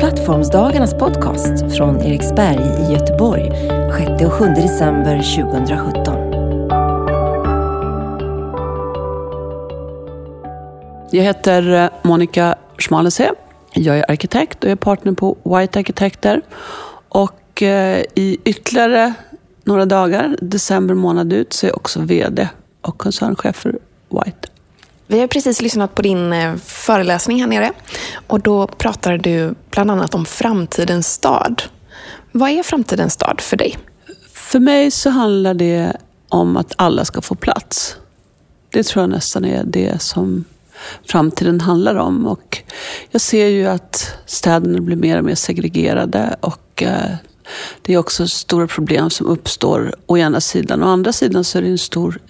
Plattformsdagarnas podcast från Eriksberg i Göteborg 6 och 7 december 2017. Jag heter eh, Monica Schmalese. Jag är arkitekt och är partner på White Arkitekter. Och eh, i ytterligare några dagar, december månad ut, så är jag också VD och koncernchef för White. Vi har precis lyssnat på din eh, föreläsning här nere och då pratar du bland annat om framtidens stad. Vad är framtidens stad för dig? För mig så handlar det om att alla ska få plats. Det tror jag nästan är det som framtiden handlar om. Och jag ser ju att städerna blir mer och mer segregerade och eh, det är också stora problem som uppstår å ena sidan. Å andra sidan så är det en stor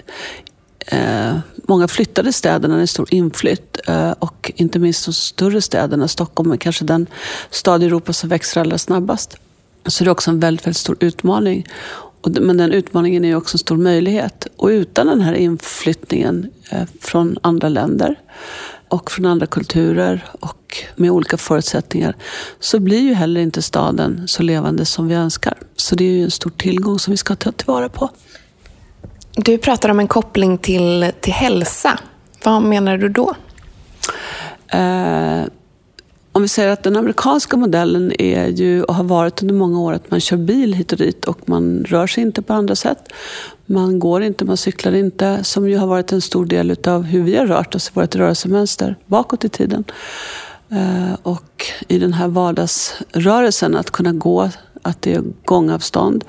Eh, många flyttade städerna, en stor inflytt. Eh, och inte minst de större städerna. Stockholm är kanske den stad i Europa som växer allra snabbast. Så det är också en väldigt, väldigt stor utmaning. Men den utmaningen är också en stor möjlighet. Och utan den här inflyttningen eh, från andra länder och från andra kulturer och med olika förutsättningar så blir ju heller inte staden så levande som vi önskar. Så det är ju en stor tillgång som vi ska ta tillvara på. Du pratar om en koppling till, till hälsa. Vad menar du då? Eh, om vi säger att den amerikanska modellen är ju, och har varit under många år att man kör bil hit och dit och man rör sig inte på andra sätt. Man går inte, man cyklar inte, som ju har varit en stor del av hur vi har rört oss i vårt rörelsemönster bakåt i tiden. Eh, och i den här vardagsrörelsen, att kunna gå, att det är gångavstånd.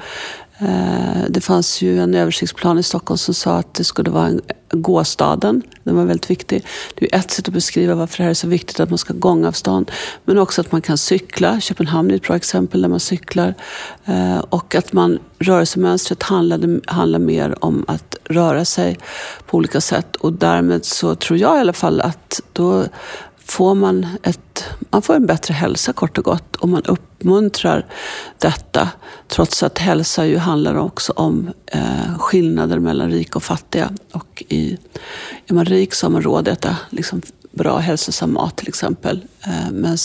Eh, det fanns ju en översiktsplan i Stockholm som sa att det skulle vara en gåstaden. Den var väldigt viktig. Det är ett sätt att beskriva varför det här är så viktigt att man ska ha gångavstånd. Men också att man kan cykla. Köpenhamn är ett bra exempel där man cyklar. Eh, och att man, rörelsemönstret handlade, handlar mer om att röra sig på olika sätt. Och därmed så tror jag i alla fall att då får man, ett, man får en bättre hälsa kort och gott och man uppmuntrar detta. Trots att hälsa ju handlar också om eh, skillnader mellan rika och fattiga. Och i, är man rik så har man råd att äta liksom, bra hälsosam mat till exempel. Eh, Men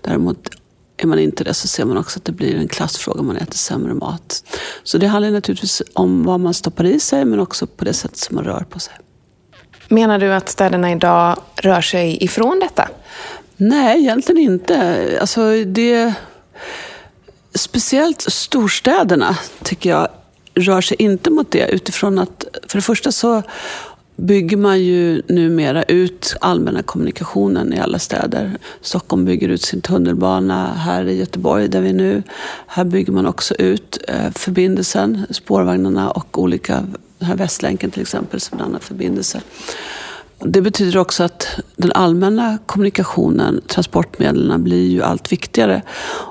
däremot är man inte det så ser man också att det blir en klassfråga om man äter sämre mat. Så det handlar naturligtvis om vad man stoppar i sig men också på det sätt som man rör på sig. Menar du att städerna idag rör sig ifrån detta? Nej, egentligen inte. Alltså det, speciellt storstäderna tycker jag rör sig inte mot det utifrån att för det första så bygger man ju numera ut allmänna kommunikationen i alla städer. Stockholm bygger ut sin tunnelbana. Här i Göteborg, där vi är nu, här bygger man också ut eh, förbindelsen, spårvagnarna och olika den här Västlänken till exempel som en annan förbindelse. Det betyder också att den allmänna kommunikationen, transportmedlen, blir ju allt viktigare.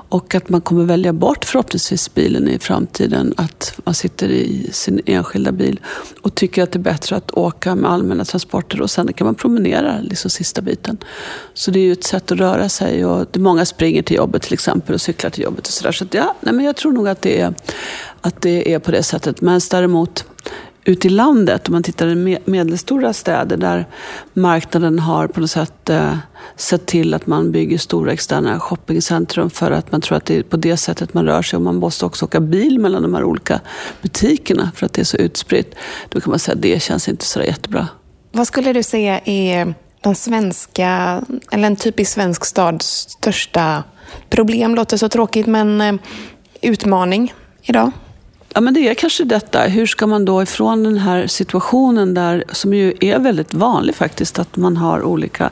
Och att man kommer välja bort förhoppningsvis bilen i framtiden. Att man sitter i sin enskilda bil och tycker att det är bättre att åka med allmänna transporter och sen kan man promenera liksom sista biten. Så det är ju ett sätt att röra sig och många springer till jobbet till exempel och cyklar till jobbet och sådär. Så, ja, nej, men jag tror nog att det är, att det är på det sättet. Men däremot ute i landet, om man tittar i medelstora städer där marknaden har på något sätt eh, sett till att man bygger stora externa shoppingcentrum för att man tror att det är på det sättet man rör sig och man måste också åka bil mellan de här olika butikerna för att det är så utspritt. Då kan man säga att det känns inte så jättebra. Vad skulle du säga är den svenska, eller en typisk svensk stads största problem? Låter så tråkigt, men eh, utmaning idag? Ja, men det är kanske detta. Hur ska man då ifrån den här situationen där, som ju är väldigt vanlig faktiskt, att man har olika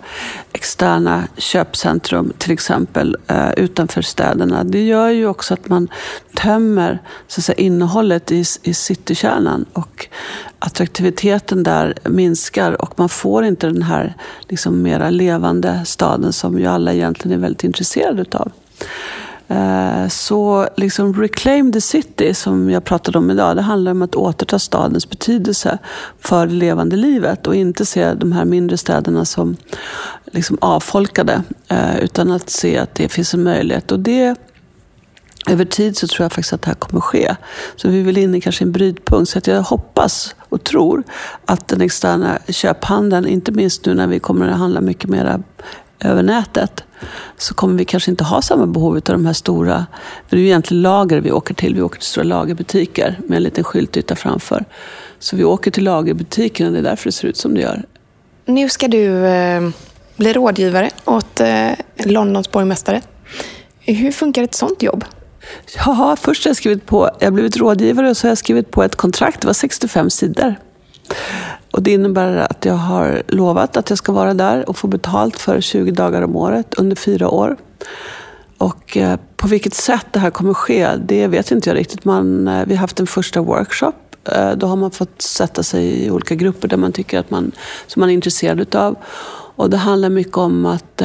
externa köpcentrum till exempel eh, utanför städerna. Det gör ju också att man tömmer så att säga, innehållet i, i citykärnan och attraktiviteten där minskar och man får inte den här liksom, mera levande staden som ju alla egentligen är väldigt intresserade utav. Eh, så liksom Reclaim the City, som jag pratade om idag, det handlar om att återta stadens betydelse för det levande livet och inte se de här mindre städerna som liksom avfolkade, eh, utan att se att det finns en möjlighet. Och det över tid så tror jag faktiskt att det här kommer ske. Så vi vill in i kanske en brytpunkt. Så att jag hoppas och tror att den externa köphandeln, inte minst nu när vi kommer att handla mycket mer över nätet, så kommer vi kanske inte ha samma behov av de här stora, för det är ju egentligen lager vi åker till. Vi åker till stora lagerbutiker med en liten skyltyta framför. Så vi åker till lagerbutiken och det är därför det ser ut som det gör. Nu ska du eh, bli rådgivare åt eh, Londons borgmästare. Hur funkar ett sånt jobb? Ja, först har jag skrivit på, jag har blivit rådgivare och så har jag skrivit på ett kontrakt. Det var 65 sidor. Och det innebär att jag har lovat att jag ska vara där och få betalt för 20 dagar om året under fyra år. Och eh, på vilket sätt det här kommer ske, det vet inte jag riktigt. Man, eh, vi har haft en första workshop. Eh, då har man fått sätta sig i olika grupper där man tycker att man, som man är intresserad utav. Och det handlar mycket om att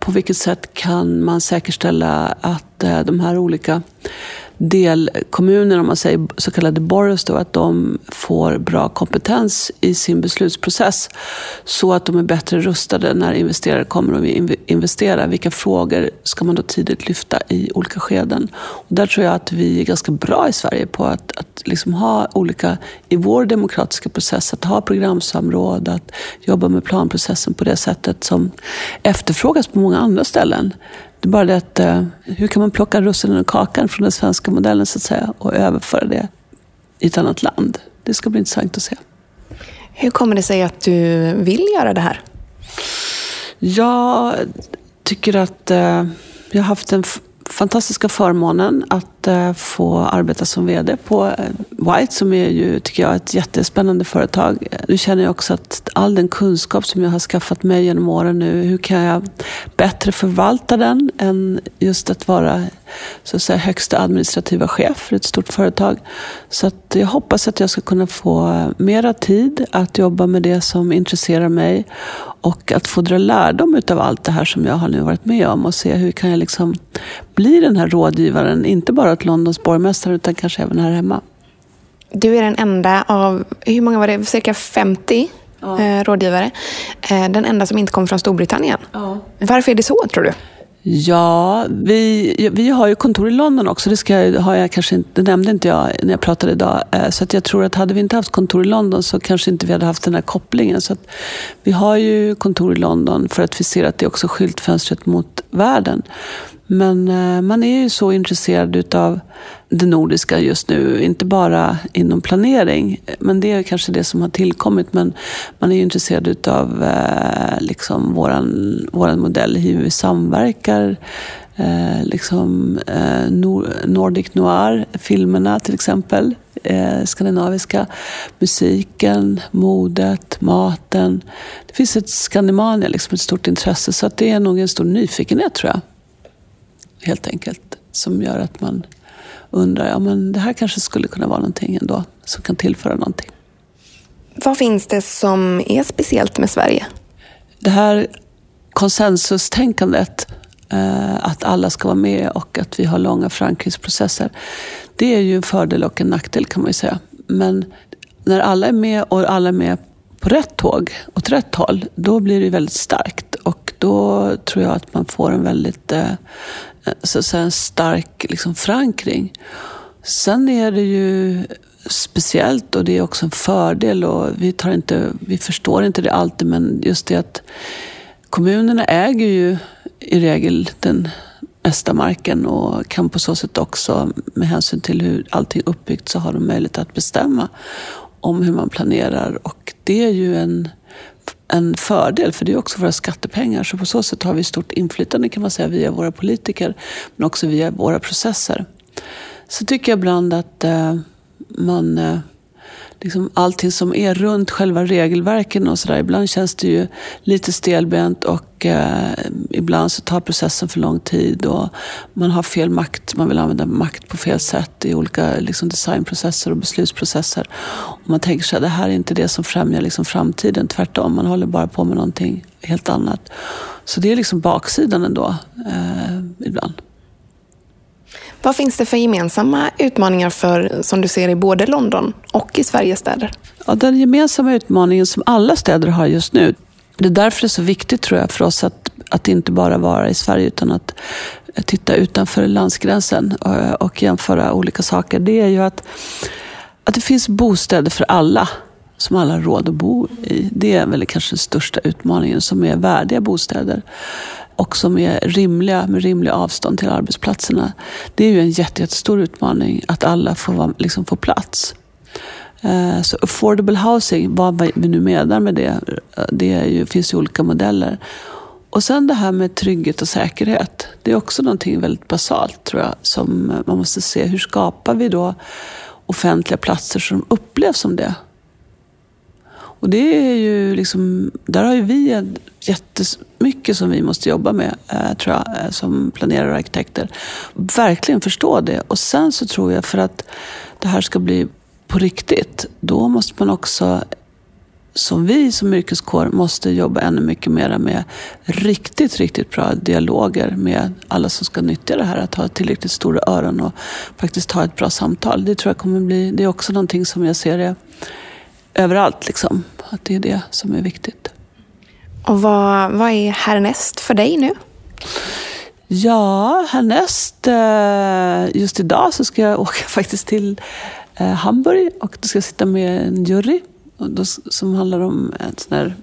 på vilket sätt kan man säkerställa att Eh, de här olika delkommunerna, om man säger så kallade boroughs, då, att de får bra kompetens i sin beslutsprocess så att de är bättre rustade när investerare kommer och vill investera. Vilka frågor ska man då tidigt lyfta i olika skeden? Och där tror jag att vi är ganska bra i Sverige på att, att liksom ha olika, i vår demokratiska process, att ha programsamråd, att jobba med planprocessen på det sättet som efterfrågas på många andra ställen. Det är bara det att eh, hur kan man plocka russinen ur kakan från den svenska modellen så att säga och överföra det i ett annat land? Det ska bli intressant att se. Hur kommer det sig att du vill göra det här? Jag tycker att eh, jag har haft den fantastiska förmånen att få arbeta som VD på eh, White som är ju, tycker jag, ett jättespännande företag. Eh, nu känner jag också att all den kunskap som jag har skaffat mig genom åren nu, hur kan jag bättre förvalta den än just att vara så att säga, högsta administrativa chef för ett stort företag. Så att jag hoppas att jag ska kunna få eh, mera tid att jobba med det som intresserar mig och att få dra lärdom av allt det här som jag har nu varit med om och se hur kan jag liksom bli den här rådgivaren, inte bara åt Londons borgmästare utan kanske även här hemma. Du är den enda av, hur många var det, cirka 50 ja. eh, rådgivare. Eh, den enda som inte kommer från Storbritannien. Ja. Varför är det så tror du? Ja, vi, vi har ju kontor i London också. Det, ska, har jag kanske inte, det nämnde inte jag när jag pratade idag. Eh, så att jag tror att hade vi inte haft kontor i London så kanske inte vi hade haft den här kopplingen. Så vi har ju kontor i London för att vi ser att det är också skyltfönstret mot världen. Men eh, man är ju så intresserad utav det nordiska just nu. Inte bara inom planering, men det är kanske det som har tillkommit. Men man är ju intresserad utav eh, liksom våran, våran modell, hur vi samverkar. Eh, liksom, eh, Nordic Noir, filmerna till exempel. Eh, skandinaviska. Musiken, modet, maten. Det finns ett Skandinavien, liksom ett stort intresse. Så att det är nog en stor nyfikenhet tror jag helt enkelt. Som gör att man undrar, ja men det här kanske skulle kunna vara någonting ändå som kan tillföra någonting. Vad finns det som är speciellt med Sverige? Det här konsensustänkandet, eh, att alla ska vara med och att vi har långa förankringsprocesser. Det är ju en fördel och en nackdel kan man ju säga. Men när alla är med och alla är med på rätt tåg, åt rätt håll, då blir det väldigt starkt. Och då tror jag att man får en väldigt eh, Eh, så att säga, en stark liksom, förankring. Sen är det ju speciellt och det är också en fördel och vi, tar inte, vi förstår inte det alltid men just det att kommunerna äger ju i regel den mesta marken och kan på så sätt också med hänsyn till hur allting är uppbyggt så har de möjlighet att bestämma om hur man planerar och det är ju en en fördel, för det är också våra skattepengar. Så på så sätt har vi stort inflytande kan man säga via våra politiker, men också via våra processer. Så tycker jag ibland att eh, man eh, liksom allting som är runt själva regelverken och sådär. Ibland känns det ju lite stelbent och eh, ibland så tar processen för lång tid och man har fel makt. Man vill använda makt på fel sätt i olika liksom, designprocesser och beslutsprocesser. Och man tänker sig att det här är inte det som främjar liksom, framtiden. Tvärtom, man håller bara på med någonting helt annat. Så det är liksom baksidan ändå, eh, ibland. Vad finns det för gemensamma utmaningar för, som du ser i både London och i Sveriges städer? Ja, den gemensamma utmaningen som alla städer har just nu, det är därför det är så viktigt tror jag för oss att, att inte bara vara i Sverige utan att titta utanför landsgränsen och, och jämföra olika saker. Det är ju att, att det finns bostäder för alla som alla har råd att bo i. Det är väl kanske den största utmaningen, som är värdiga bostäder och som är rimliga med rimliga avstånd till arbetsplatserna. Det är ju en jättestor utmaning att alla får, liksom, får plats. Eh, så affordable housing, vad vi nu menar med det, det är ju, finns ju olika modeller. Och sen det här med trygghet och säkerhet. Det är också någonting väldigt basalt tror jag, som man måste se. Hur skapar vi då offentliga platser som upplevs som det? Och det är ju liksom, där har ju vi jättemycket som vi måste jobba med, eh, tror jag, eh, som planerare och arkitekter. Verkligen förstå det. Och sen så tror jag, för att det här ska bli på riktigt, då måste man också som vi som yrkeskår måste jobba ännu mycket mer med riktigt, riktigt bra dialoger med alla som ska nyttja det här. Att ha tillräckligt stora öron och faktiskt ha ett bra samtal. Det tror jag kommer bli, det är också någonting som jag ser det överallt. Liksom. Att det är det som är viktigt. Och vad, vad är härnäst för dig nu? Ja, härnäst, eh, just idag så ska jag åka faktiskt till eh, Hamburg och då ska jag sitta med en jury som handlar om ett sånt här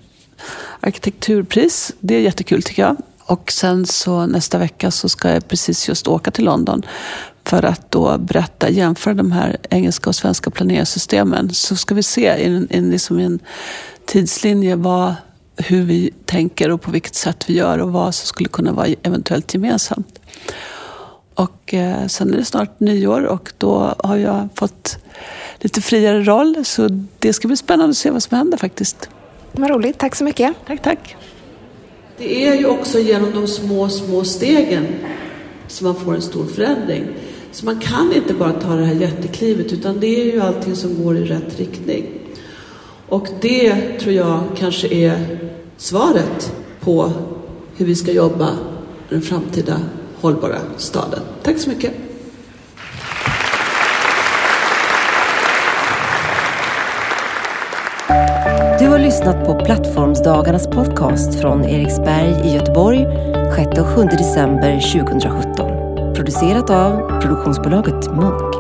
arkitekturpris. Det är jättekul tycker jag. Och sen så nästa vecka så ska jag precis just åka till London för att då berätta, jämföra de här engelska och svenska planeringssystemen. Så ska vi se liksom i en, en, liksom en tidslinje vad, hur vi tänker och på vilket sätt vi gör och vad som skulle kunna vara eventuellt gemensamt. Och eh, sen är det snart nyår och då har jag fått lite friare roll. Så det ska bli spännande att se vad som händer faktiskt. Vad roligt. Tack så mycket. Tack, tack. Det är ju också genom de små, små stegen som man får en stor förändring. Så man kan inte bara ta det här jätteklivet utan det är ju allting som går i rätt riktning. Och det tror jag kanske är svaret på hur vi ska jobba med den framtida hållbara staden. Tack så mycket. Du har lyssnat på Plattformsdagarnas podcast från Eriksberg i Göteborg 6 och 7 december 2017. Producerat av produktionsbolaget Munk.